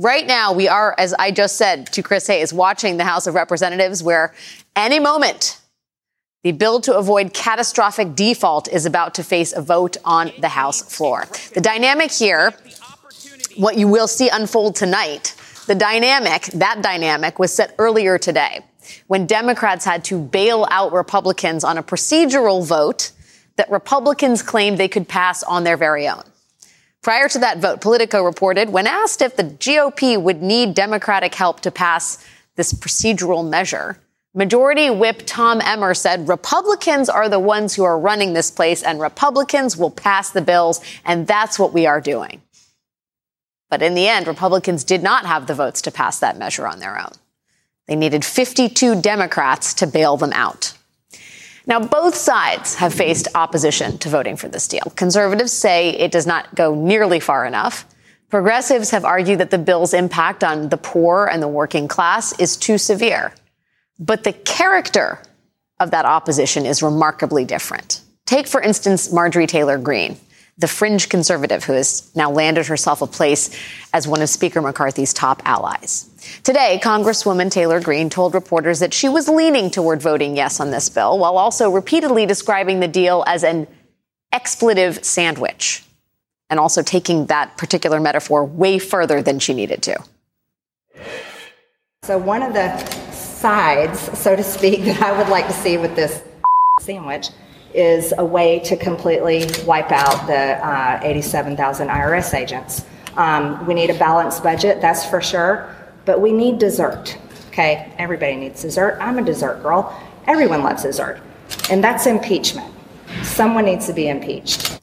right now we are, as I just said to Chris Hayes, watching the House of Representatives where any moment the bill to avoid catastrophic default is about to face a vote on the House floor. The dynamic here, what you will see unfold tonight, the dynamic, that dynamic was set earlier today when Democrats had to bail out Republicans on a procedural vote that Republicans claimed they could pass on their very own. Prior to that vote, Politico reported when asked if the GOP would need Democratic help to pass this procedural measure, Majority Whip Tom Emmer said Republicans are the ones who are running this place and Republicans will pass the bills, and that's what we are doing. But in the end, Republicans did not have the votes to pass that measure on their own. They needed 52 Democrats to bail them out. Now, both sides have faced opposition to voting for this deal. Conservatives say it does not go nearly far enough. Progressives have argued that the bill's impact on the poor and the working class is too severe. But the character of that opposition is remarkably different. Take, for instance, Marjorie Taylor Greene, the fringe conservative who has now landed herself a place as one of Speaker McCarthy's top allies. Today, Congresswoman Taylor Greene told reporters that she was leaning toward voting yes on this bill, while also repeatedly describing the deal as an expletive sandwich, and also taking that particular metaphor way further than she needed to. So, one of the sides, so to speak, that I would like to see with this sandwich is a way to completely wipe out the uh, 87,000 IRS agents. Um, we need a balanced budget, that's for sure, but we need dessert. Okay, everybody needs dessert. I'm a dessert girl. Everyone loves dessert. And that's impeachment. Someone needs to be impeached.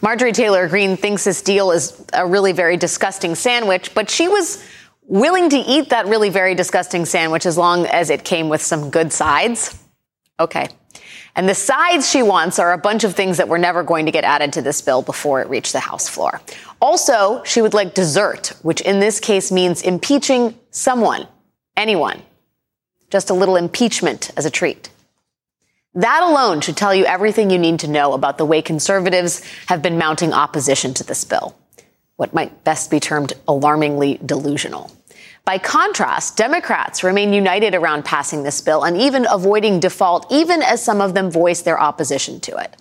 Marjorie Taylor Greene thinks this deal is a really very disgusting sandwich, but she was willing to eat that really very disgusting sandwich as long as it came with some good sides. Okay. And the sides she wants are a bunch of things that were never going to get added to this bill before it reached the House floor. Also, she would like dessert, which in this case means impeaching someone, anyone. Just a little impeachment as a treat. That alone should tell you everything you need to know about the way conservatives have been mounting opposition to this bill. What might best be termed alarmingly delusional. By contrast, Democrats remain united around passing this bill and even avoiding default, even as some of them voice their opposition to it.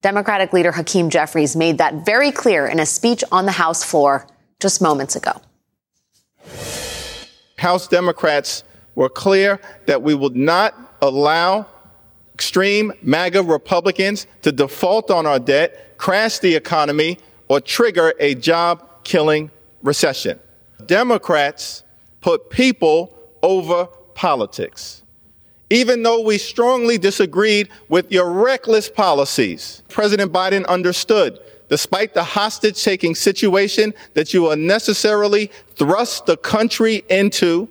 Democratic leader Hakeem Jeffries made that very clear in a speech on the House floor just moments ago. House Democrats were clear that we would not allow extreme MAGA Republicans to default on our debt, crash the economy, or trigger a job killing recession. Democrats put people over politics. Even though we strongly disagreed with your reckless policies, President Biden understood, despite the hostage taking situation that you unnecessarily thrust the country into,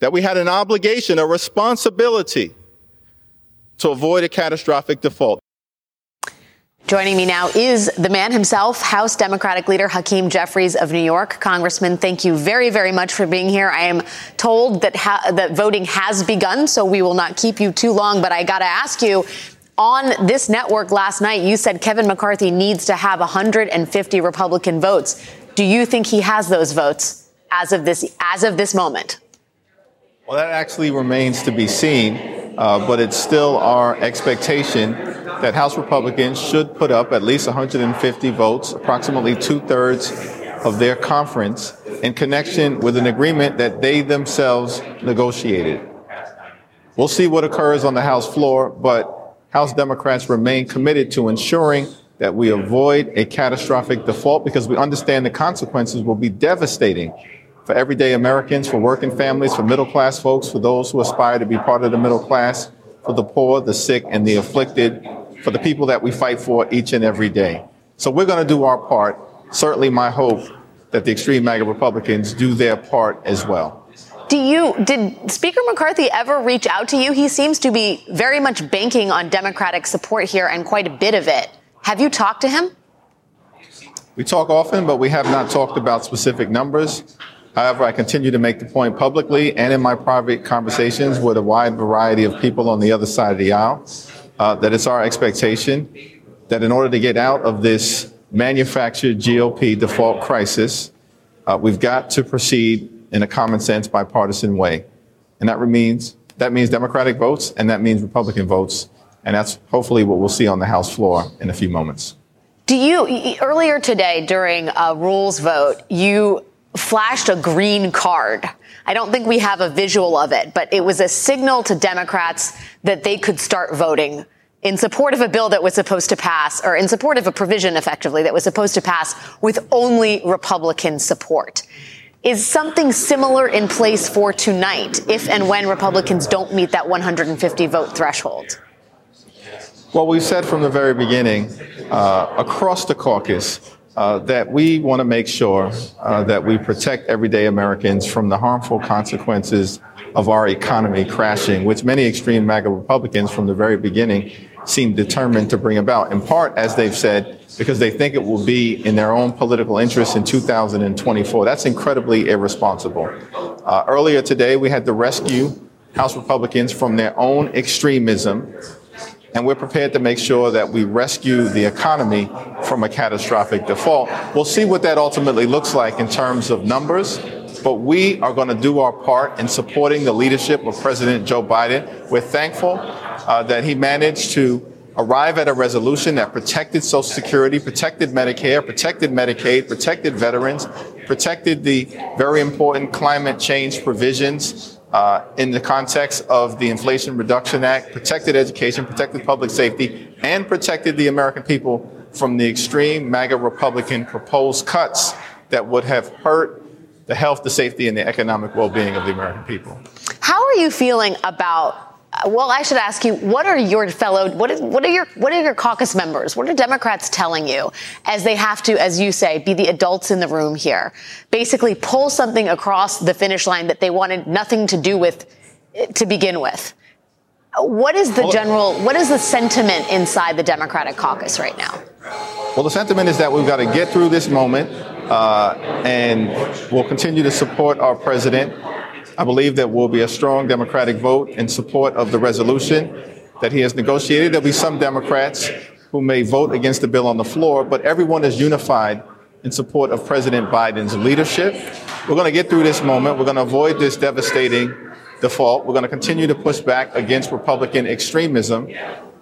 that we had an obligation, a responsibility to avoid a catastrophic default. Joining me now is the man himself, House Democratic leader Hakeem Jeffries of New York. Congressman, thank you very, very much for being here. I am told that ha- that voting has begun, so we will not keep you too long. But I got to ask you, on this network last night, you said Kevin McCarthy needs to have 150 Republican votes. Do you think he has those votes as of this as of this moment? Well, that actually remains to be seen, uh, but it's still our expectation that House Republicans should put up at least 150 votes, approximately two thirds of their conference, in connection with an agreement that they themselves negotiated. We'll see what occurs on the House floor, but House Democrats remain committed to ensuring that we avoid a catastrophic default because we understand the consequences will be devastating for everyday Americans, for working families, for middle class folks, for those who aspire to be part of the middle class, for the poor, the sick, and the afflicted, for the people that we fight for each and every day. So we're going to do our part. Certainly, my hope that the extreme MAGA Republicans do their part as well. Do you did Speaker McCarthy ever reach out to you? He seems to be very much banking on Democratic support here and quite a bit of it. Have you talked to him? We talk often, but we have not talked about specific numbers. However, I continue to make the point publicly and in my private conversations with a wide variety of people on the other side of the aisle uh, that it's our expectation that in order to get out of this manufactured GOP default crisis, uh, we've got to proceed in a common sense, bipartisan way. And that means, that means Democratic votes and that means Republican votes. And that's hopefully what we'll see on the House floor in a few moments. Do you, earlier today during a rules vote, you flashed a green card. I don't think we have a visual of it, but it was a signal to Democrats that they could start voting in support of a bill that was supposed to pass, or in support of a provision effectively that was supposed to pass with only Republican support. Is something similar in place for tonight if and when Republicans don't meet that 150 vote threshold? Well, we've said from the very beginning uh, across the caucus uh, that we want to make sure uh, that we protect everyday Americans from the harmful consequences of our economy crashing, which many extreme MAGA Republicans from the very beginning seem determined to bring about, in part, as they've said, because they think it will be in their own political interests in 2024. That's incredibly irresponsible. Uh, earlier today, we had to rescue House Republicans from their own extremism and we're prepared to make sure that we rescue the economy from a catastrophic default. We'll see what that ultimately looks like in terms of numbers, but we are going to do our part in supporting the leadership of President Joe Biden. We're thankful uh, that he managed to arrive at a resolution that protected Social Security, protected Medicare, protected Medicaid, protected veterans, protected the very important climate change provisions uh, in the context of the Inflation Reduction Act, protected education, protected public safety, and protected the American people from the extreme MAGA Republican proposed cuts that would have hurt the health, the safety, and the economic well being of the American people. How are you feeling about well, I should ask you, what are your fellow, what, is, what are your, what are your caucus members? What are Democrats telling you as they have to, as you say, be the adults in the room here? Basically pull something across the finish line that they wanted nothing to do with to begin with. What is the general, what is the sentiment inside the Democratic caucus right now? Well, the sentiment is that we've got to get through this moment, uh, and we'll continue to support our president I believe there will be a strong Democratic vote in support of the resolution that he has negotiated. There'll be some Democrats who may vote against the bill on the floor, but everyone is unified in support of President Biden's leadership. We're going to get through this moment. We're going to avoid this devastating default. We're going to continue to push back against Republican extremism.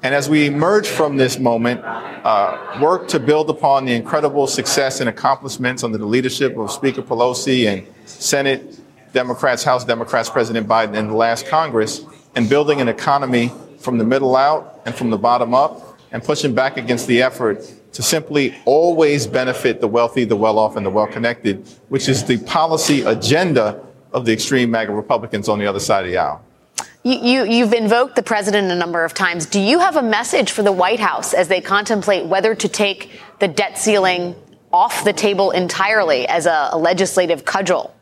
And as we emerge from this moment, uh, work to build upon the incredible success and accomplishments under the leadership of Speaker Pelosi and Senate Democrats, House Democrats, President Biden in the last Congress, and building an economy from the middle out and from the bottom up, and pushing back against the effort to simply always benefit the wealthy, the well off, and the well connected, which is the policy agenda of the extreme MAGA Republicans on the other side of the aisle. You, you, have invoked the president a number of times. Do you have a message for the White House as they contemplate whether to take the debt ceiling off the table entirely as a, a legislative cudgel?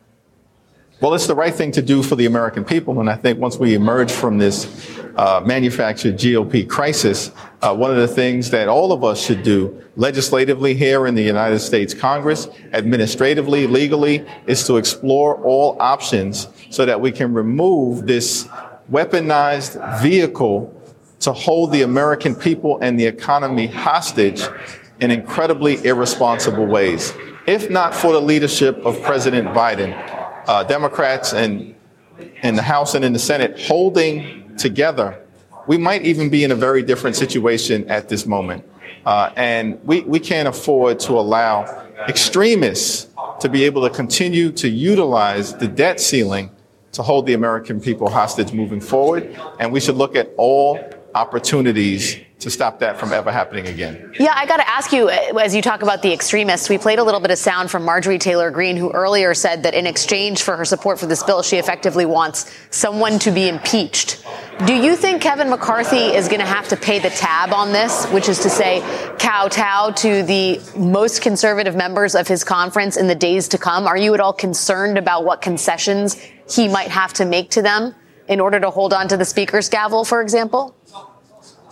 Well, it's the right thing to do for the American people. And I think once we emerge from this uh, manufactured GOP crisis, uh, one of the things that all of us should do legislatively here in the United States Congress, administratively, legally, is to explore all options so that we can remove this weaponized vehicle to hold the American people and the economy hostage in incredibly irresponsible ways. If not for the leadership of President Biden, uh, Democrats and in the House and in the Senate holding together, we might even be in a very different situation at this moment. Uh, and we, we can't afford to allow extremists to be able to continue to utilize the debt ceiling to hold the American people hostage moving forward. And we should look at all opportunities to stop that from ever happening again. Yeah, I got to ask you, as you talk about the extremists, we played a little bit of sound from Marjorie Taylor Greene, who earlier said that in exchange for her support for this bill, she effectively wants someone to be impeached. Do you think Kevin McCarthy is going to have to pay the tab on this, which is to say, kowtow to the most conservative members of his conference in the days to come? Are you at all concerned about what concessions he might have to make to them in order to hold on to the speaker's gavel, for example?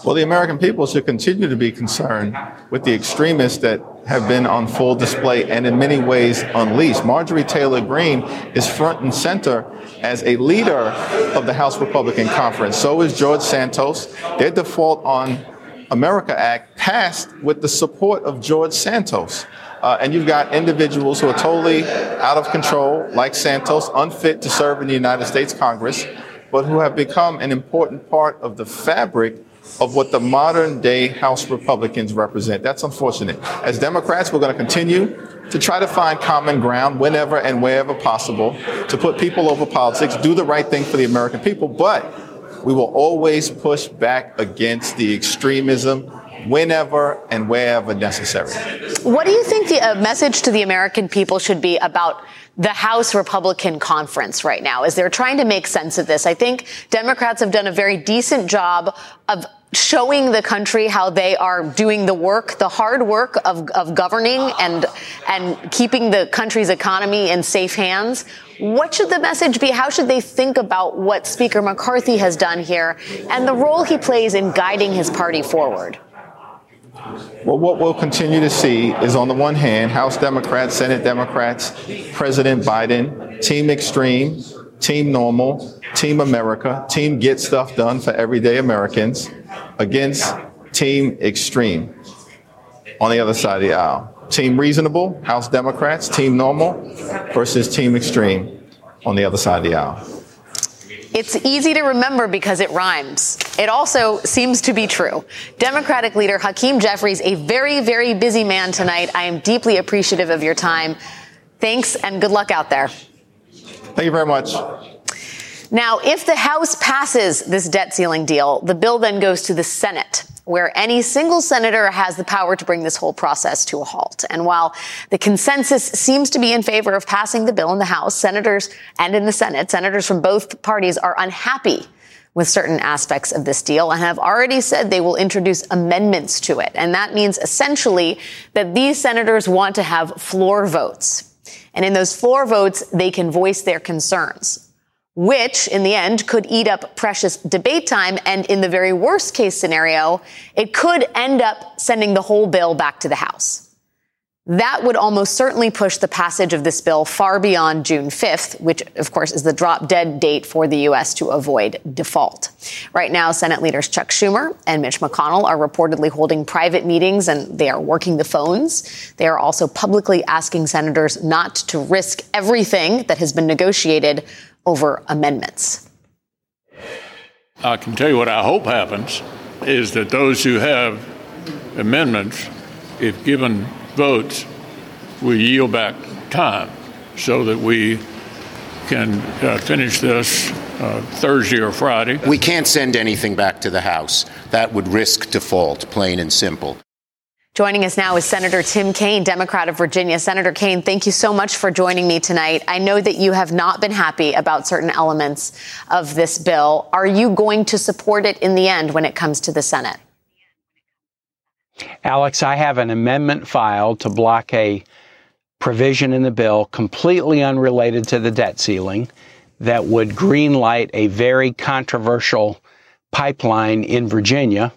Well, the American people should continue to be concerned with the extremists that have been on full display and in many ways unleashed. Marjorie Taylor Greene is front and center as a leader of the House Republican Conference. So is George Santos. Their default on America Act passed with the support of George Santos. Uh, and you've got individuals who are totally out of control, like Santos, unfit to serve in the United States Congress, but who have become an important part of the fabric of what the modern day House Republicans represent. That's unfortunate. As Democrats, we're going to continue to try to find common ground whenever and wherever possible, to put people over politics, do the right thing for the American people, but we will always push back against the extremism whenever and wherever necessary. What do you think the uh, message to the American people should be about the House Republican conference right now as they're trying to make sense of this? I think Democrats have done a very decent job of showing the country how they are doing the work, the hard work of, of governing and, and keeping the country's economy in safe hands. What should the message be? How should they think about what Speaker McCarthy has done here and the role he plays in guiding his party forward? Well, what we'll continue to see is on the one hand, House Democrats, Senate Democrats, President Biden, Team Extreme, Team Normal, Team America, Team Get Stuff Done for Everyday Americans against Team Extreme on the other side of the aisle. Team Reasonable, House Democrats, Team Normal versus Team Extreme on the other side of the aisle. It's easy to remember because it rhymes. It also seems to be true. Democratic leader Hakeem Jeffries, a very, very busy man tonight. I am deeply appreciative of your time. Thanks and good luck out there. Thank you very much. Now, if the House passes this debt ceiling deal, the bill then goes to the Senate where any single senator has the power to bring this whole process to a halt. And while the consensus seems to be in favor of passing the bill in the House, senators and in the Senate, senators from both parties are unhappy with certain aspects of this deal and have already said they will introduce amendments to it. And that means essentially that these senators want to have floor votes. And in those floor votes, they can voice their concerns which in the end could eat up precious debate time. And in the very worst case scenario, it could end up sending the whole bill back to the House. That would almost certainly push the passage of this bill far beyond June 5th, which of course is the drop dead date for the U.S. to avoid default. Right now, Senate leaders Chuck Schumer and Mitch McConnell are reportedly holding private meetings and they are working the phones. They are also publicly asking senators not to risk everything that has been negotiated over amendments. I can tell you what I hope happens is that those who have amendments, if given votes, will yield back time so that we can uh, finish this uh, Thursday or Friday. We can't send anything back to the House. That would risk default, plain and simple. Joining us now is Senator Tim Kaine, Democrat of Virginia. Senator Kaine, thank you so much for joining me tonight. I know that you have not been happy about certain elements of this bill. Are you going to support it in the end when it comes to the Senate? Alex, I have an amendment filed to block a provision in the bill completely unrelated to the debt ceiling that would greenlight a very controversial pipeline in Virginia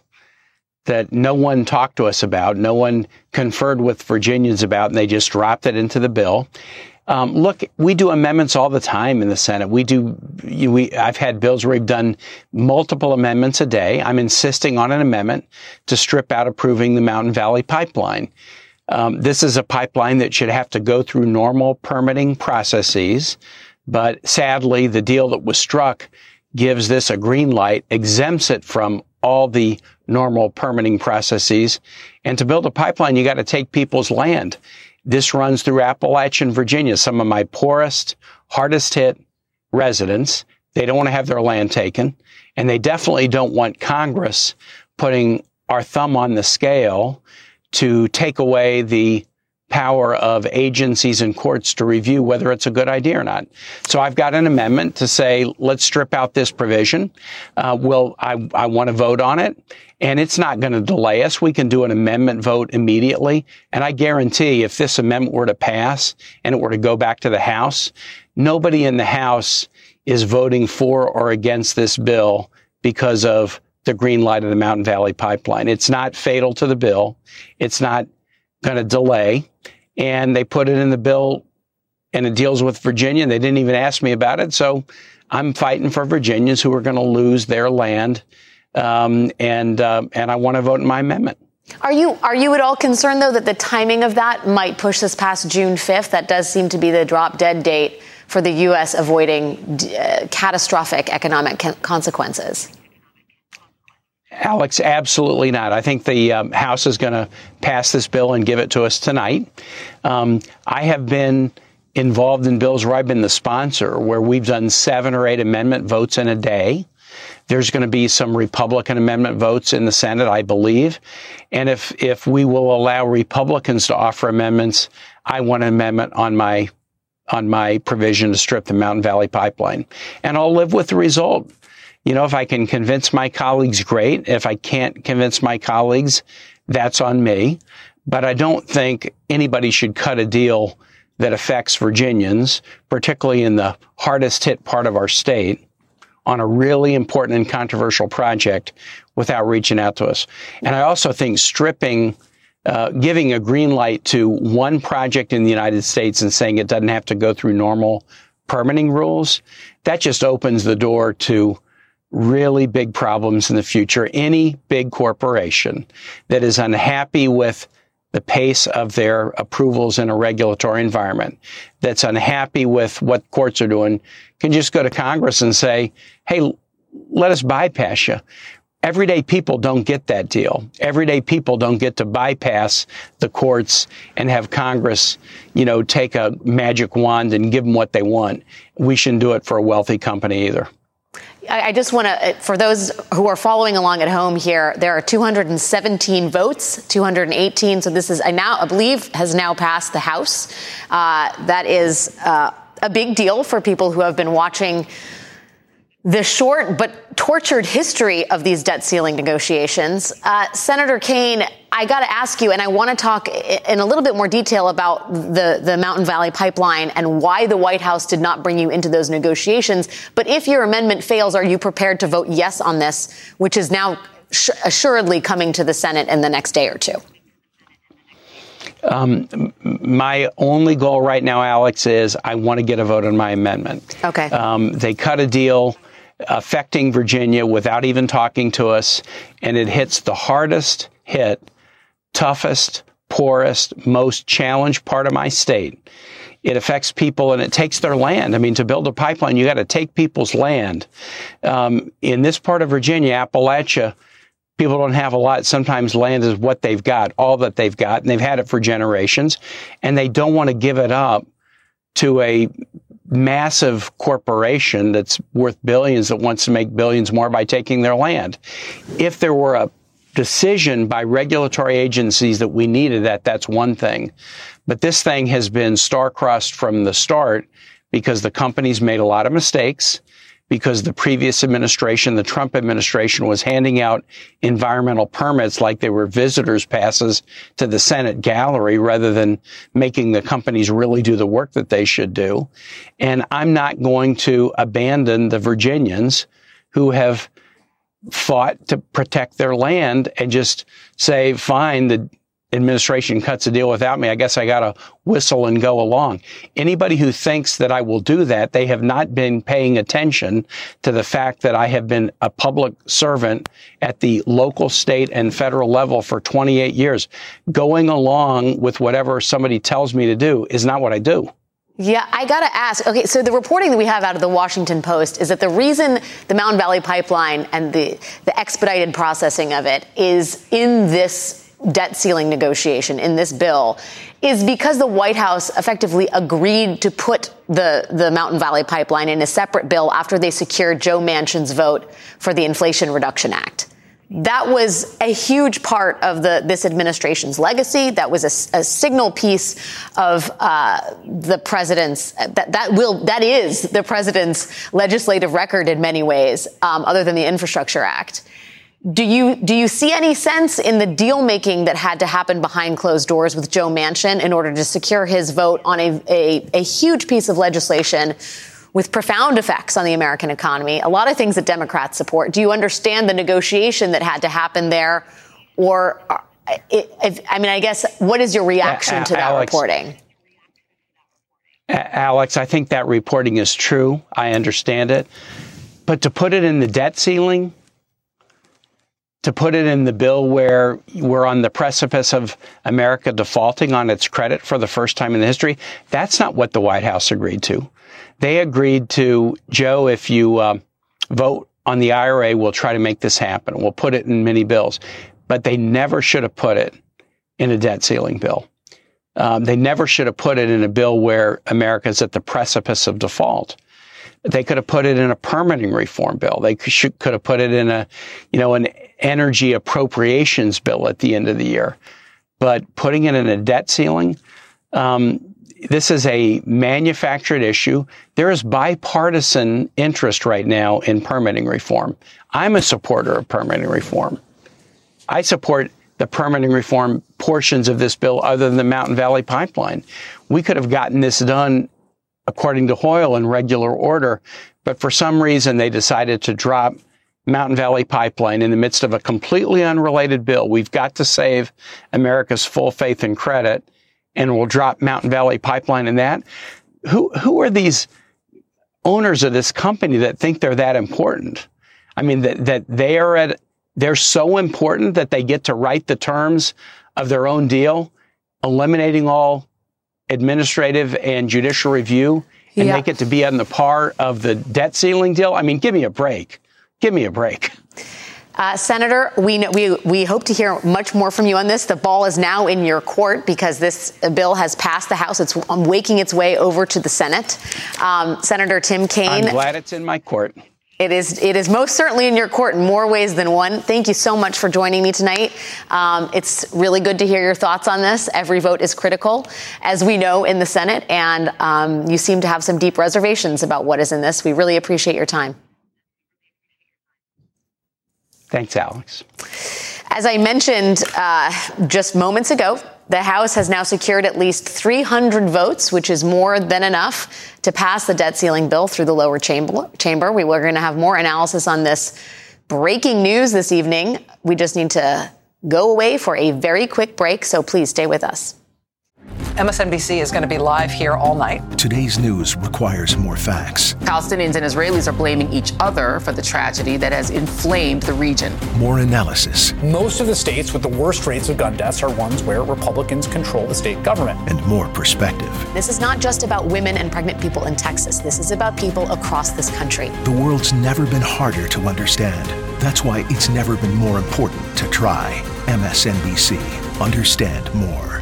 that no one talked to us about, no one conferred with Virginians about, and they just dropped it into the bill. Um, look, we do amendments all the time in the Senate. We do. We I've had bills where we've done multiple amendments a day. I'm insisting on an amendment to strip out approving the Mountain Valley Pipeline. Um, this is a pipeline that should have to go through normal permitting processes, but sadly, the deal that was struck gives this a green light, exempts it from all the normal permitting processes. And to build a pipeline, you got to take people's land. This runs through Appalachian, Virginia, some of my poorest, hardest hit residents. They don't want to have their land taken. And they definitely don't want Congress putting our thumb on the scale to take away the power of agencies and courts to review whether it's a good idea or not. So I've got an amendment to say, let's strip out this provision. Uh, will I, I want to vote on it and it's not going to delay us. We can do an amendment vote immediately. And I guarantee if this amendment were to pass and it were to go back to the House, nobody in the House is voting for or against this bill because of the green light of the Mountain Valley pipeline. It's not fatal to the bill. It's not going of delay. And they put it in the bill and it deals with Virginia. And they didn't even ask me about it. So I'm fighting for Virginians who are going to lose their land. Um, and, uh, and I want to vote in my amendment. Are you are you at all concerned though that the timing of that might push this past June 5th? That does seem to be the drop dead date for the U.S. avoiding uh, catastrophic economic consequences. Alex, absolutely not. I think the um, House is going to pass this bill and give it to us tonight. Um, I have been involved in bills where I've been the sponsor, where we've done seven or eight amendment votes in a day. There's going to be some Republican amendment votes in the Senate, I believe. And if, if we will allow Republicans to offer amendments, I want an amendment on my on my provision to strip the Mountain Valley pipeline. And I'll live with the result. You know, if I can convince my colleagues, great. If I can't convince my colleagues, that's on me. But I don't think anybody should cut a deal that affects Virginians, particularly in the hardest hit part of our state, on a really important and controversial project without reaching out to us. And I also think stripping uh, giving a green light to one project in the United States and saying it doesn't have to go through normal permitting rules, that just opens the door to really big problems in the future. Any big corporation that is unhappy with the pace of their approvals in a regulatory environment, that's unhappy with what courts are doing, can just go to Congress and say, hey, let us bypass you. Everyday people don't get that deal. Everyday people don't get to bypass the courts and have Congress, you know, take a magic wand and give them what they want. We shouldn't do it for a wealthy company either. I just want to, for those who are following along at home here, there are 217 votes, 218. So this is, I now, I believe, has now passed the House. Uh, that is uh, a big deal for people who have been watching the short but tortured history of these debt ceiling negotiations. Uh, Senator Kaine, I got to ask you, and I want to talk in a little bit more detail about the, the Mountain Valley pipeline and why the White House did not bring you into those negotiations. But if your amendment fails, are you prepared to vote yes on this, which is now sh- assuredly coming to the Senate in the next day or two? Um, my only goal right now, Alex, is I want to get a vote on my amendment. Okay. Um, they cut a deal affecting Virginia without even talking to us. And it hits the hardest hit, toughest, poorest, most challenged part of my state. It affects people and it takes their land. I mean, to build a pipeline, you got to take people's land. Um, in this part of Virginia, Appalachia, people don't have a lot. Sometimes land is what they've got, all that they've got, and they've had it for generations, and they don't want to give it up to a massive corporation that's worth billions that wants to make billions more by taking their land. If there were a decision by regulatory agencies that we needed that, that's one thing. But this thing has been star-crossed from the start because the company's made a lot of mistakes because the previous administration, the Trump administration, was handing out environmental permits like they were visitors passes to the Senate gallery rather than making the companies really do the work that they should do. And I'm not going to abandon the Virginians who have fought to protect their land and just say, fine, the administration cuts a deal without me, I guess I got to whistle and go along. Anybody who thinks that I will do that, they have not been paying attention to the fact that I have been a public servant at the local, state, and federal level for 28 years. Going along with whatever somebody tells me to do is not what I do. Yeah, I got to ask. Okay, so the reporting that we have out of the Washington Post is that the reason the Mountain Valley pipeline and the, the expedited processing of it is in this debt ceiling negotiation in this bill is because the White House effectively agreed to put the, the Mountain Valley pipeline in a separate bill after they secured Joe Manchin's vote for the Inflation Reduction Act. That was a huge part of the, this administration's legacy. That was a, a signal piece of uh, the president's that that will that is the president's legislative record in many ways, um, other than the Infrastructure Act. Do you do you see any sense in the deal making that had to happen behind closed doors with Joe Manchin in order to secure his vote on a, a, a huge piece of legislation with profound effects on the American economy? A lot of things that Democrats support. Do you understand the negotiation that had to happen there, or uh, if, I mean, I guess what is your reaction uh, to that Alex, reporting? Alex, I think that reporting is true. I understand it, but to put it in the debt ceiling to put it in the bill where we're on the precipice of America defaulting on its credit for the first time in the history. That's not what the White House agreed to. They agreed to, Joe, if you uh, vote on the IRA, we'll try to make this happen. We'll put it in many bills. But they never should have put it in a debt ceiling bill. Um, they never should have put it in a bill where America's at the precipice of default. They could have put it in a permitting reform bill. They could, have put it in a, you know, an energy appropriations bill at the end of the year. But putting it in a debt ceiling, um, this is a manufactured issue. There is bipartisan interest right now in permitting reform. I'm a supporter of permitting reform. I support the permitting reform portions of this bill other than the Mountain Valley Pipeline. We could have gotten this done according to Hoyle in regular order, but for some reason they decided to drop Mountain Valley Pipeline in the midst of a completely unrelated bill. We've got to save America's full faith and credit, and we'll drop Mountain Valley Pipeline in that. Who who are these owners of this company that think they're that important? I mean that that they are at they're so important that they get to write the terms of their own deal, eliminating all administrative and judicial review and yeah. make it to be on the par of the debt ceiling deal. I mean, give me a break. Give me a break. Uh, Senator, we, know, we, we hope to hear much more from you on this. The ball is now in your court because this bill has passed the House. It's waking its way over to the Senate. Um, Senator Tim Kaine. I'm glad it's in my court. It is, it is most certainly in your court in more ways than one. Thank you so much for joining me tonight. Um, it's really good to hear your thoughts on this. Every vote is critical, as we know in the Senate, and um, you seem to have some deep reservations about what is in this. We really appreciate your time. Thanks, Alex. As I mentioned uh, just moments ago, the House has now secured at least 300 votes, which is more than enough to pass the debt ceiling bill through the lower chamber. We were going to have more analysis on this breaking news this evening. We just need to go away for a very quick break, so please stay with us. MSNBC is going to be live here all night. Today's news requires more facts. Palestinians and Israelis are blaming each other for the tragedy that has inflamed the region. More analysis. Most of the states with the worst rates of gun deaths are ones where Republicans control the state government. And more perspective. This is not just about women and pregnant people in Texas. This is about people across this country. The world's never been harder to understand. That's why it's never been more important to try. MSNBC. Understand more.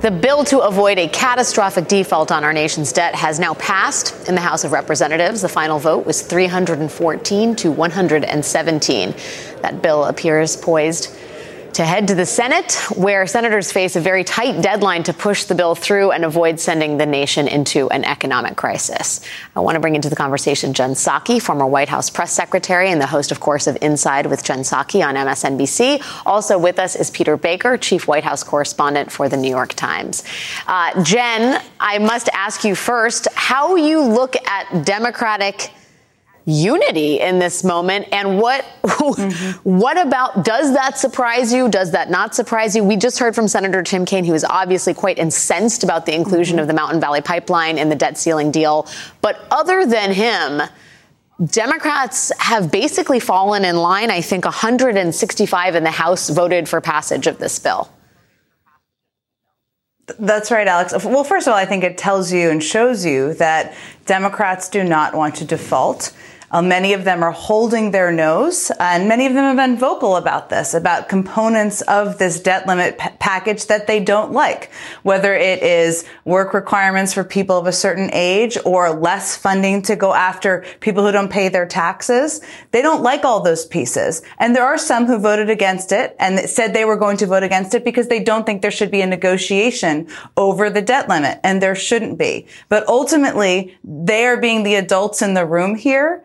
The bill to avoid a catastrophic default on our nation's debt has now passed in the House of Representatives. The final vote was 314 to 117. That bill appears poised to head to the Senate, where senators face a very tight deadline to push the bill through and avoid sending the nation into an economic crisis. I want to bring into the conversation Jen Psaki, former White House press secretary and the host, of course, of Inside with Jen Psaki on MSNBC. Also with us is Peter Baker, chief White House correspondent for the New York Times. Uh, Jen, I must ask you first how you look at Democratic unity in this moment and what mm-hmm. what about does that surprise you does that not surprise you we just heard from senator tim kaine who is obviously quite incensed about the inclusion mm-hmm. of the mountain valley pipeline in the debt ceiling deal but other than him Democrats have basically fallen in line. I think 165 in the House voted for passage of this bill. That's right, Alex. Well, first of all, I think it tells you and shows you that Democrats do not want to default. Uh, many of them are holding their nose, and many of them have been vocal about this, about components of this debt limit package that they don't like, whether it is work requirements for people of a certain age or less funding to go after people who don't pay their taxes. They don't like all those pieces. And there are some who voted against it and said they were going to vote against it because they don't think there should be a negotiation over the debt limit. And there shouldn't be. But ultimately, they are being the adults in the room here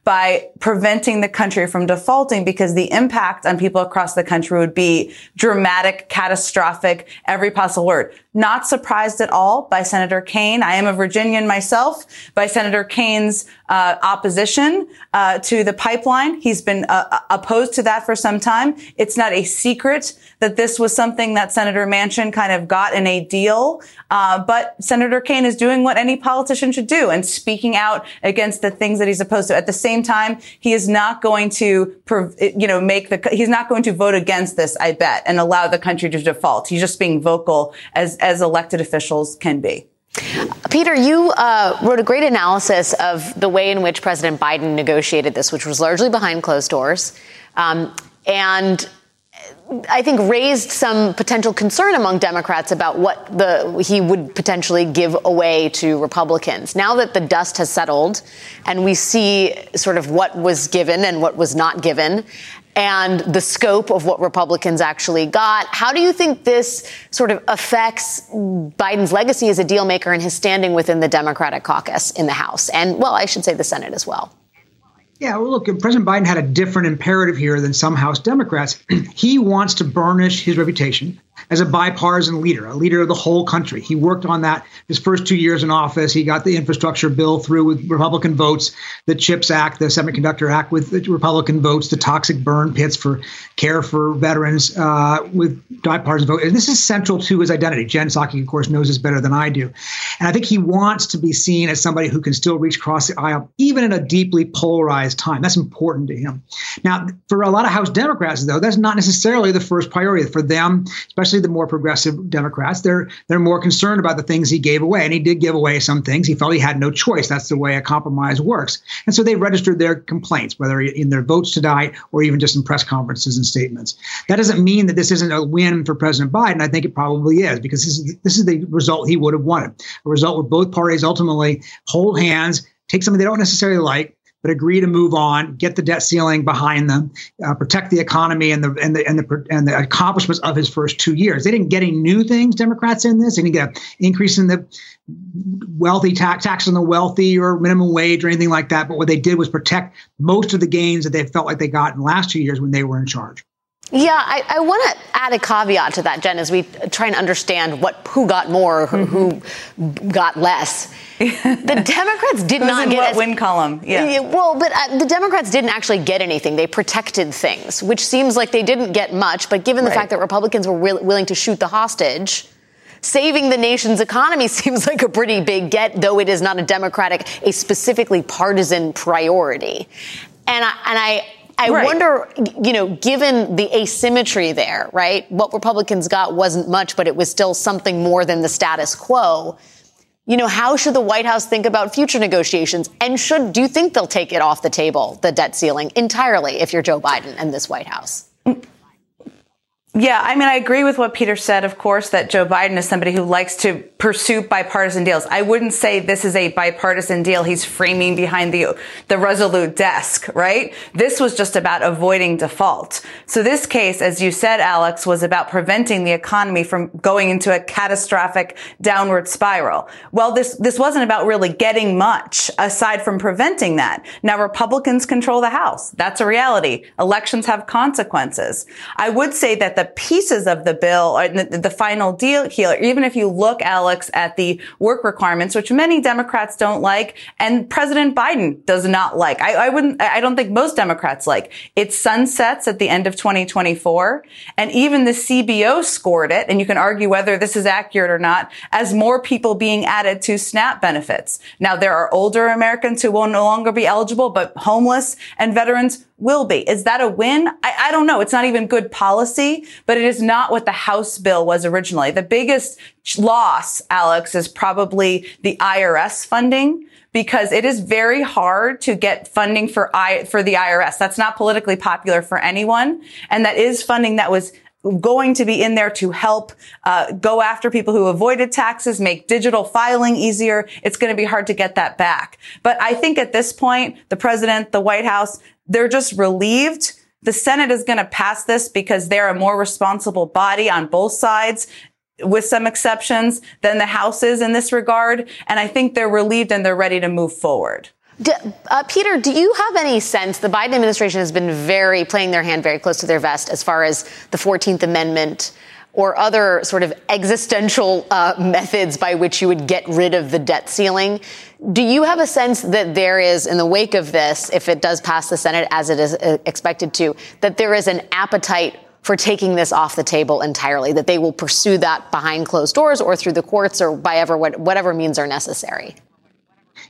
by preventing the country from defaulting because the impact on people across the country would be dramatic, catastrophic, every possible word. Not surprised at all by Senator Kaine. I am a Virginian myself by Senator Kaine's uh, opposition uh, to the pipeline. He's been uh, opposed to that for some time. It's not a secret that this was something that Senator Manchin kind of got in a deal. Uh, but Senator Kaine is doing what any politician should do and speaking out against the things that he's opposed to. At the same time, he is not going to, you know, make the, he's not going to vote against this, I bet, and allow the country to default. He's just being vocal as, as elected officials can be. Peter, you uh, wrote a great analysis of the way in which President Biden negotiated this, which was largely behind closed doors. Um, and I think raised some potential concern among Democrats about what the he would potentially give away to Republicans. Now that the dust has settled and we see sort of what was given and what was not given and the scope of what Republicans actually got, how do you think this sort of affects Biden's legacy as a deal maker and his standing within the Democratic caucus in the House and well, I should say the Senate as well? Yeah, well, look, President Biden had a different imperative here than some House Democrats. he wants to burnish his reputation as a bipartisan leader, a leader of the whole country. He worked on that his first two years in office. He got the infrastructure bill through with Republican votes, the CHIPS Act, the Semiconductor Act with Republican votes, the toxic burn pits for care for veterans uh, with bipartisan vote. And this is central to his identity. Jen Psaki, of course, knows this better than I do. And I think he wants to be seen as somebody who can still reach across the aisle, even in a deeply polarized time. That's important to him. Now, for a lot of House Democrats, though, that's not necessarily the first priority for them, especially especially the more progressive Democrats, they're they're more concerned about the things he gave away, and he did give away some things. He felt he had no choice. That's the way a compromise works, and so they registered their complaints, whether in their votes tonight or even just in press conferences and statements. That doesn't mean that this isn't a win for President Biden. I think it probably is because this is this is the result he would have wanted, a result where both parties ultimately hold hands, take something they don't necessarily like, but agree to move on, get the debt ceiling behind them, uh, protect the economy and the and the and the and the accomplishments of his first two years. They didn't get any new things, Democrats in this. They didn't get an increase in the wealthy tax tax on the wealthy or minimum wage or anything like that. But what they did was protect most of the gains that they felt like they got in the last two years when they were in charge. Yeah, I, I want to add a caveat to that, Jen, as we try and understand what who got more, who, mm-hmm. who got less. The Democrats did not get what win column. Yeah. Well, but uh, the Democrats didn't actually get anything. They protected things, which seems like they didn't get much. But given the right. fact that Republicans were will, willing to shoot the hostage, saving the nation's economy seems like a pretty big get, though it is not a Democratic, a specifically partisan priority. And I, and I I right. wonder, you know, given the asymmetry there, right? What Republicans got wasn't much, but it was still something more than the status quo. You know, how should the White House think about future negotiations? And should, do you think they'll take it off the table, the debt ceiling, entirely if you're Joe Biden and this White House? Yeah, I mean, I agree with what Peter said, of course, that Joe Biden is somebody who likes to pursue bipartisan deals. I wouldn't say this is a bipartisan deal he's framing behind the, the Resolute desk, right? This was just about avoiding default. So this case, as you said, Alex, was about preventing the economy from going into a catastrophic downward spiral. Well, this, this wasn't about really getting much aside from preventing that. Now, Republicans control the House. That's a reality. Elections have consequences. I would say that the pieces of the bill or the, the final deal here, even if you look, Alex, at the work requirements, which many Democrats don't like and President Biden does not like. I, I wouldn't, I don't think most Democrats like. It sunsets at the end of 2024 and even the CBO scored it. And you can argue whether this is accurate or not as more people being added to SNAP benefits. Now there are older Americans who will no longer be eligible, but homeless and veterans will be. Is that a win? I, I, don't know. It's not even good policy, but it is not what the House bill was originally. The biggest loss, Alex, is probably the IRS funding because it is very hard to get funding for I, for the IRS. That's not politically popular for anyone. And that is funding that was going to be in there to help uh, go after people who avoided taxes, make digital filing easier. It's going to be hard to get that back. But I think at this point, the president, the White House, they're just relieved. The Senate is going to pass this because they're a more responsible body on both sides with some exceptions than the House is in this regard. And I think they're relieved and they're ready to move forward. Do, uh, Peter, do you have any sense the Biden administration has been very playing their hand very close to their vest as far as the 14th Amendment or other sort of existential uh, methods by which you would get rid of the debt ceiling? Do you have a sense that there is, in the wake of this, if it does pass the Senate as it is uh, expected to, that there is an appetite for taking this off the table entirely, that they will pursue that behind closed doors or through the courts or by ever, whatever means are necessary?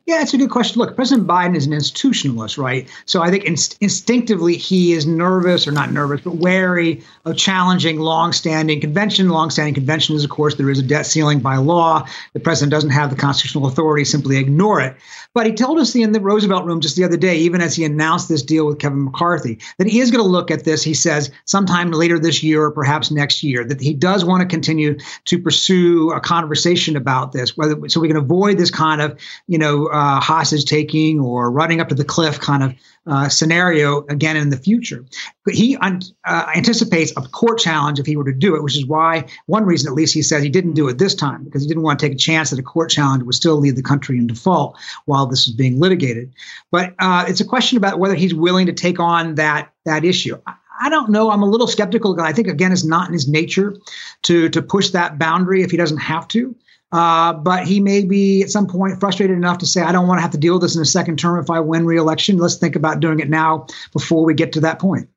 Yeah, it's a good question. Look, President Biden is an institutionalist, right? So I think inst- instinctively he is nervous, or not nervous, but wary of challenging longstanding convention. Longstanding convention is, of course, there is a debt ceiling by law. The president doesn't have the constitutional authority; simply ignore it. But he told us in the Roosevelt Room just the other day, even as he announced this deal with Kevin McCarthy, that he is going to look at this. He says sometime later this year or perhaps next year that he does want to continue to pursue a conversation about this, whether so we can avoid this kind of you know uh, hostage taking or running up to the cliff kind of uh, scenario again in the future. But he un- uh, anticipates a court challenge if he were to do it, which is why one reason, at least, he says he didn't do it this time because he didn't want to take a chance that a court challenge would still leave the country in default while this is being litigated. But uh, it's a question about whether he's willing to take on that that issue. I, I don't know. I'm a little skeptical. I think again, it's not in his nature to to push that boundary if he doesn't have to. Uh, but he may be at some point frustrated enough to say, I don't want to have to deal with this in a second term if I win re-election. Let's think about doing it now before we get to that point.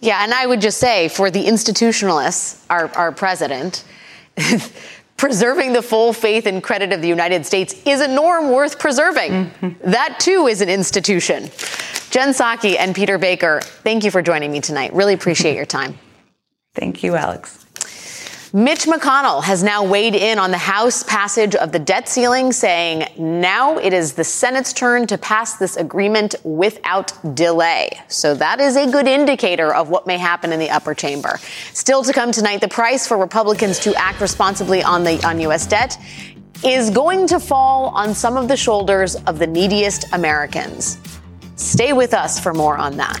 Yeah, and I would just say for the institutionalists, our, our president, preserving the full faith and credit of the United States is a norm worth preserving. Mm-hmm. That too is an institution. Jen Psaki and Peter Baker, thank you for joining me tonight. Really appreciate your time. Thank you, Alex. Mitch McConnell has now weighed in on the House passage of the debt ceiling, saying now it is the Senate's turn to pass this agreement without delay. So that is a good indicator of what may happen in the upper chamber. Still to come tonight, the price for Republicans to act responsibly on the on U.S. debt is going to fall on some of the shoulders of the neediest Americans. Stay with us for more on that.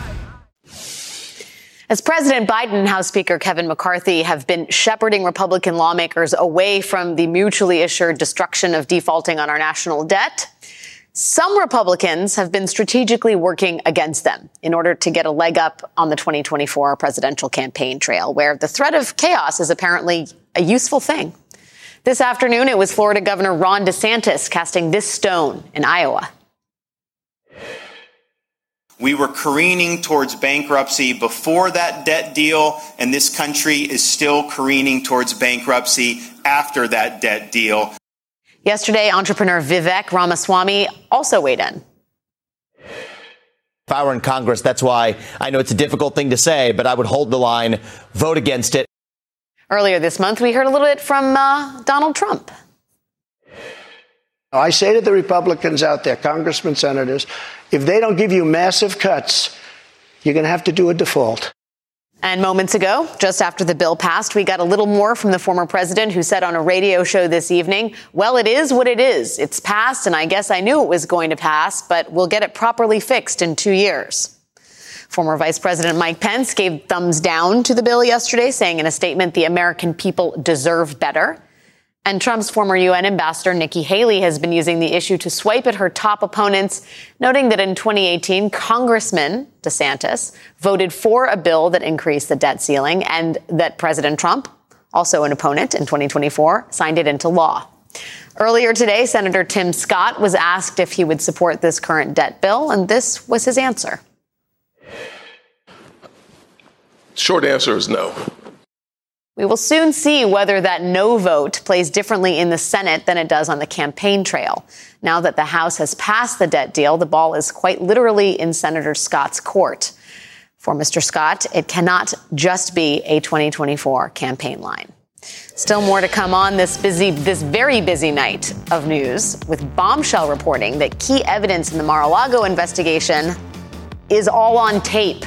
As President Biden and House Speaker Kevin McCarthy have been shepherding Republican lawmakers away from the mutually assured destruction of defaulting on our national debt, some Republicans have been strategically working against them in order to get a leg up on the 2024 presidential campaign trail, where the threat of chaos is apparently a useful thing. This afternoon, it was Florida Governor Ron DeSantis casting this stone in Iowa. We were careening towards bankruptcy before that debt deal, and this country is still careening towards bankruptcy after that debt deal. Yesterday, entrepreneur Vivek Ramaswamy also weighed in. If I were in Congress, that's why I know it's a difficult thing to say, but I would hold the line, vote against it. Earlier this month, we heard a little bit from uh, Donald Trump. I say to the Republicans out there, congressmen, senators, if they don't give you massive cuts, you're going to have to do a default. And moments ago, just after the bill passed, we got a little more from the former president who said on a radio show this evening, well, it is what it is. It's passed, and I guess I knew it was going to pass, but we'll get it properly fixed in two years. Former Vice President Mike Pence gave thumbs down to the bill yesterday, saying in a statement the American people deserve better. And Trump's former UN ambassador, Nikki Haley, has been using the issue to swipe at her top opponents, noting that in 2018, Congressman DeSantis voted for a bill that increased the debt ceiling and that President Trump, also an opponent in 2024, signed it into law. Earlier today, Senator Tim Scott was asked if he would support this current debt bill, and this was his answer. Short answer is no. We will soon see whether that no vote plays differently in the Senate than it does on the campaign trail. Now that the House has passed the debt deal, the ball is quite literally in Senator Scott's court. For Mr. Scott, it cannot just be a 2024 campaign line. Still more to come on this busy, this very busy night of news with bombshell reporting that key evidence in the Mar-a-Lago investigation is all on tape.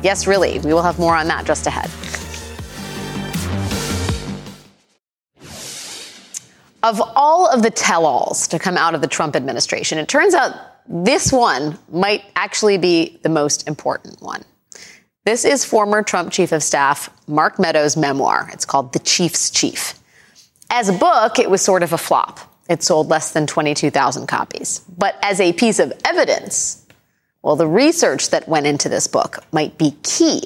Yes, really. We will have more on that just ahead. Of all of the tell alls to come out of the Trump administration, it turns out this one might actually be the most important one. This is former Trump chief of staff Mark Meadows' memoir. It's called The Chief's Chief. As a book, it was sort of a flop. It sold less than 22,000 copies. But as a piece of evidence, well, the research that went into this book might be key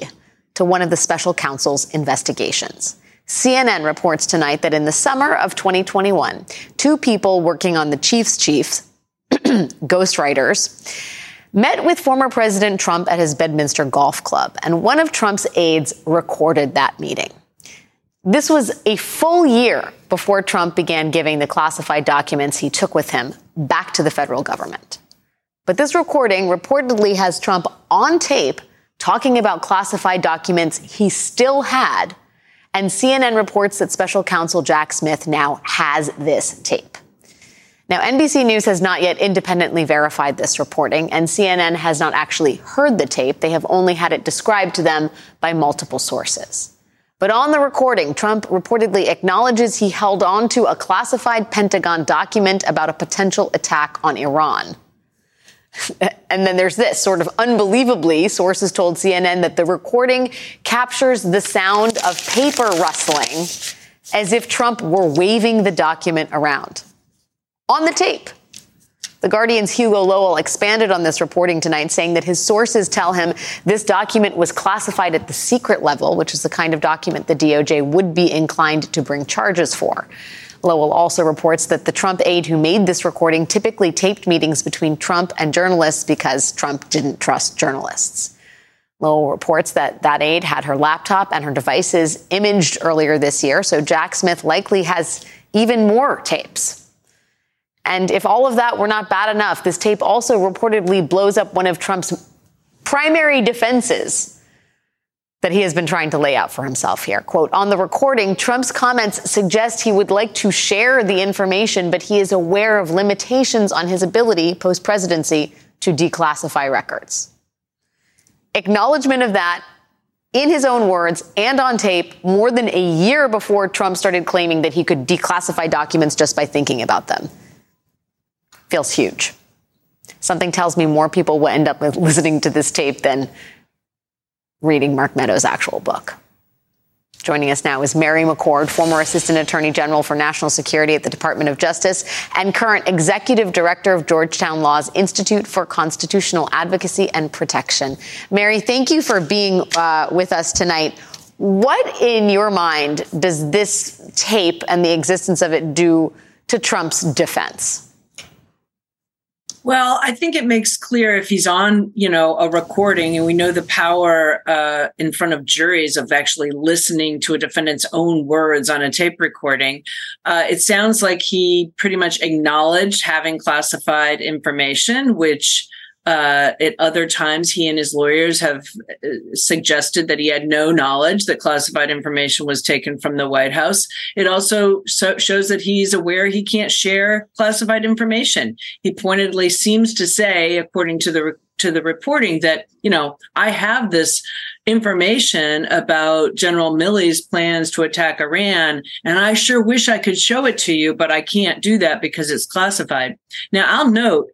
to one of the special counsel's investigations. CNN reports tonight that in the summer of 2021, two people working on the Chiefs Chiefs, ghostwriters, met with former President Trump at his Bedminster Golf Club, and one of Trump's aides recorded that meeting. This was a full year before Trump began giving the classified documents he took with him back to the federal government. But this recording reportedly has Trump on tape talking about classified documents he still had and CNN reports that special counsel Jack Smith now has this tape. Now, NBC News has not yet independently verified this reporting, and CNN has not actually heard the tape. They have only had it described to them by multiple sources. But on the recording, Trump reportedly acknowledges he held on to a classified Pentagon document about a potential attack on Iran. And then there's this sort of unbelievably, sources told CNN that the recording captures the sound of paper rustling as if Trump were waving the document around on the tape. The Guardian's Hugo Lowell expanded on this reporting tonight, saying that his sources tell him this document was classified at the secret level, which is the kind of document the DOJ would be inclined to bring charges for. Lowell also reports that the Trump aide who made this recording typically taped meetings between Trump and journalists because Trump didn't trust journalists. Lowell reports that that aide had her laptop and her devices imaged earlier this year, so Jack Smith likely has even more tapes. And if all of that were not bad enough, this tape also reportedly blows up one of Trump's primary defenses that he has been trying to lay out for himself here. Quote, on the recording, Trump's comments suggest he would like to share the information, but he is aware of limitations on his ability post presidency to declassify records. Acknowledgement of that in his own words and on tape more than a year before Trump started claiming that he could declassify documents just by thinking about them. Feels huge. Something tells me more people will end up listening to this tape than reading Mark Meadows' actual book. Joining us now is Mary McCord, former Assistant Attorney General for National Security at the Department of Justice and current Executive Director of Georgetown Law's Institute for Constitutional Advocacy and Protection. Mary, thank you for being uh, with us tonight. What, in your mind, does this tape and the existence of it do to Trump's defense? Well, I think it makes clear if he's on, you know, a recording, and we know the power uh, in front of juries of actually listening to a defendant's own words on a tape recording. Uh, it sounds like he pretty much acknowledged having classified information, which uh, at other times, he and his lawyers have uh, suggested that he had no knowledge that classified information was taken from the White House. It also so shows that he's aware he can't share classified information. He pointedly seems to say, according to the to the reporting that, you know, I have this information about General Milley's plans to attack Iran, and I sure wish I could show it to you, but I can't do that because it's classified. Now, I'll note,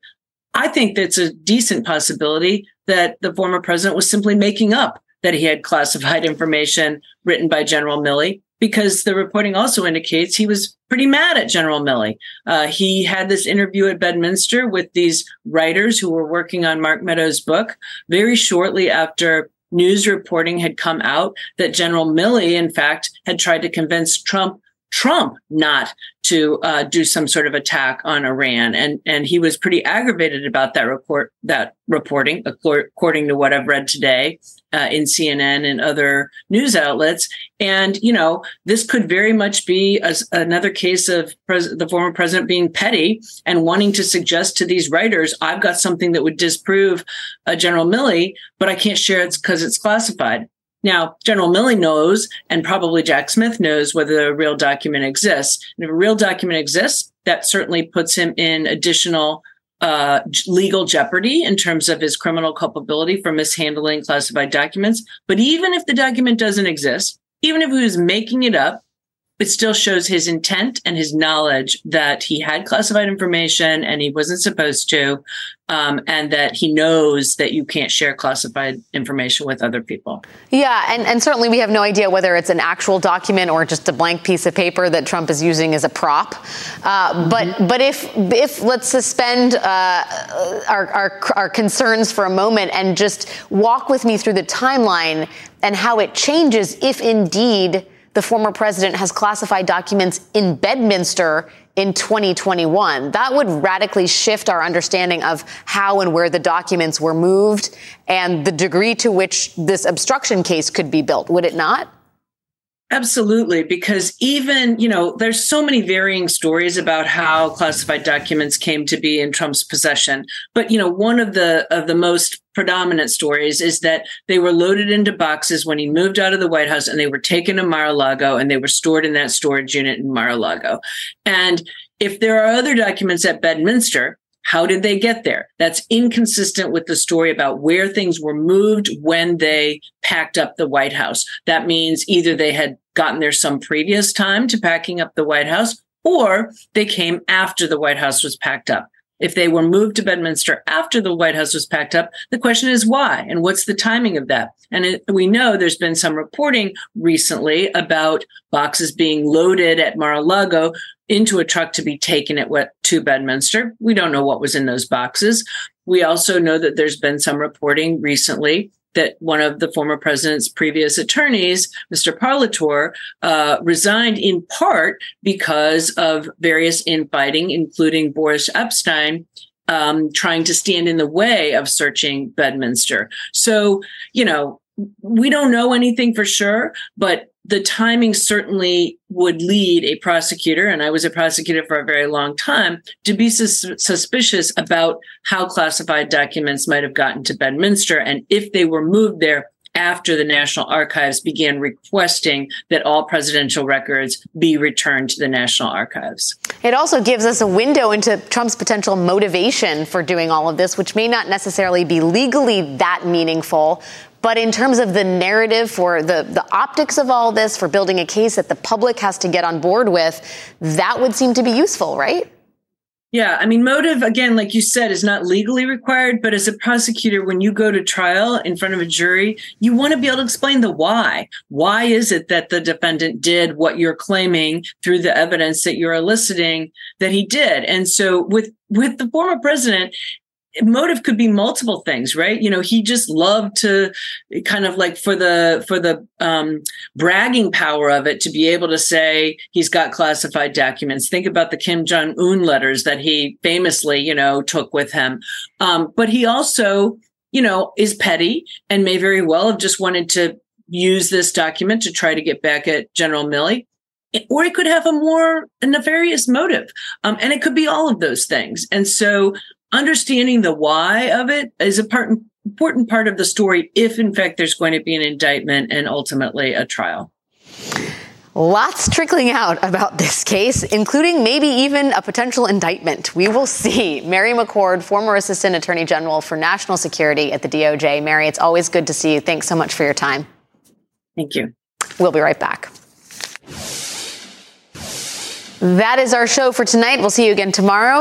I think that's a decent possibility that the former president was simply making up that he had classified information written by General Milley because the reporting also indicates he was pretty mad at General Milley. Uh, he had this interview at Bedminster with these writers who were working on Mark Meadows' book very shortly after news reporting had come out that General Milley, in fact, had tried to convince Trump Trump not to uh, do some sort of attack on Iran, and and he was pretty aggravated about that report that reporting, according to what I've read today uh, in CNN and other news outlets. And you know, this could very much be a, another case of pres- the former president being petty and wanting to suggest to these writers, "I've got something that would disprove uh, General Milley, but I can't share it because it's classified." Now, General Milley knows, and probably Jack Smith knows, whether a real document exists. And if a real document exists, that certainly puts him in additional uh, legal jeopardy in terms of his criminal culpability for mishandling classified documents. But even if the document doesn't exist, even if he was making it up, it still shows his intent and his knowledge that he had classified information and he wasn't supposed to, um, and that he knows that you can't share classified information with other people. Yeah, and, and certainly we have no idea whether it's an actual document or just a blank piece of paper that Trump is using as a prop. Uh, mm-hmm. But but if if let's suspend uh, our, our our concerns for a moment and just walk with me through the timeline and how it changes if indeed the former president has classified documents in Bedminster in 2021. That would radically shift our understanding of how and where the documents were moved and the degree to which this obstruction case could be built, would it not? Absolutely, because even, you know, there's so many varying stories about how classified documents came to be in Trump's possession. But, you know, one of the of the most predominant stories is that they were loaded into boxes when he moved out of the White House and they were taken to Mar-a-Lago and they were stored in that storage unit in Mar-a-Lago. And if there are other documents at Bedminster, how did they get there? That's inconsistent with the story about where things were moved when they packed up the White House. That means either they had gotten there some previous time to packing up the White House or they came after the White House was packed up. If they were moved to Bedminster after the White House was packed up, the question is why and what's the timing of that? And it, we know there's been some reporting recently about boxes being loaded at Mar-a-Lago into a truck to be taken at what to Bedminster. We don't know what was in those boxes. We also know that there's been some reporting recently that one of the former president's previous attorneys, Mr. Parlatore, uh, resigned in part because of various infighting, including Boris Epshteyn. Um, trying to stand in the way of searching Bedminster. So, you know, we don't know anything for sure, but the timing certainly would lead a prosecutor, and I was a prosecutor for a very long time, to be sus- suspicious about how classified documents might have gotten to Bedminster and if they were moved there after the National Archives began requesting that all presidential records be returned to the National Archives. It also gives us a window into Trump's potential motivation for doing all of this, which may not necessarily be legally that meaningful, but in terms of the narrative for the, the optics of all this, for building a case that the public has to get on board with, that would seem to be useful, right? Yeah, I mean, motive, again, like you said, is not legally required, but as a prosecutor, when you go to trial in front of a jury, you want to be able to explain the why. Why is it that the defendant did what you're claiming through the evidence that you're eliciting that he did? And so with with the former president, motive could be multiple things right you know he just loved to kind of like for the for the um, bragging power of it to be able to say he's got classified documents think about the kim jong-un letters that he famously you know took with him um, but he also you know is petty and may very well have just wanted to use this document to try to get back at general milley or it could have a more nefarious motive. Um, and it could be all of those things. And so understanding the why of it is a part important part of the story if in fact there's going to be an indictment and ultimately a trial Lots trickling out about this case, including maybe even a potential indictment. We will see. Mary McCord, former Assistant Attorney General for National Security at the DOJ. Mary, it's always good to see you. Thanks so much for your time. Thank you. We'll be right back. That is our show for tonight. We'll see you again tomorrow.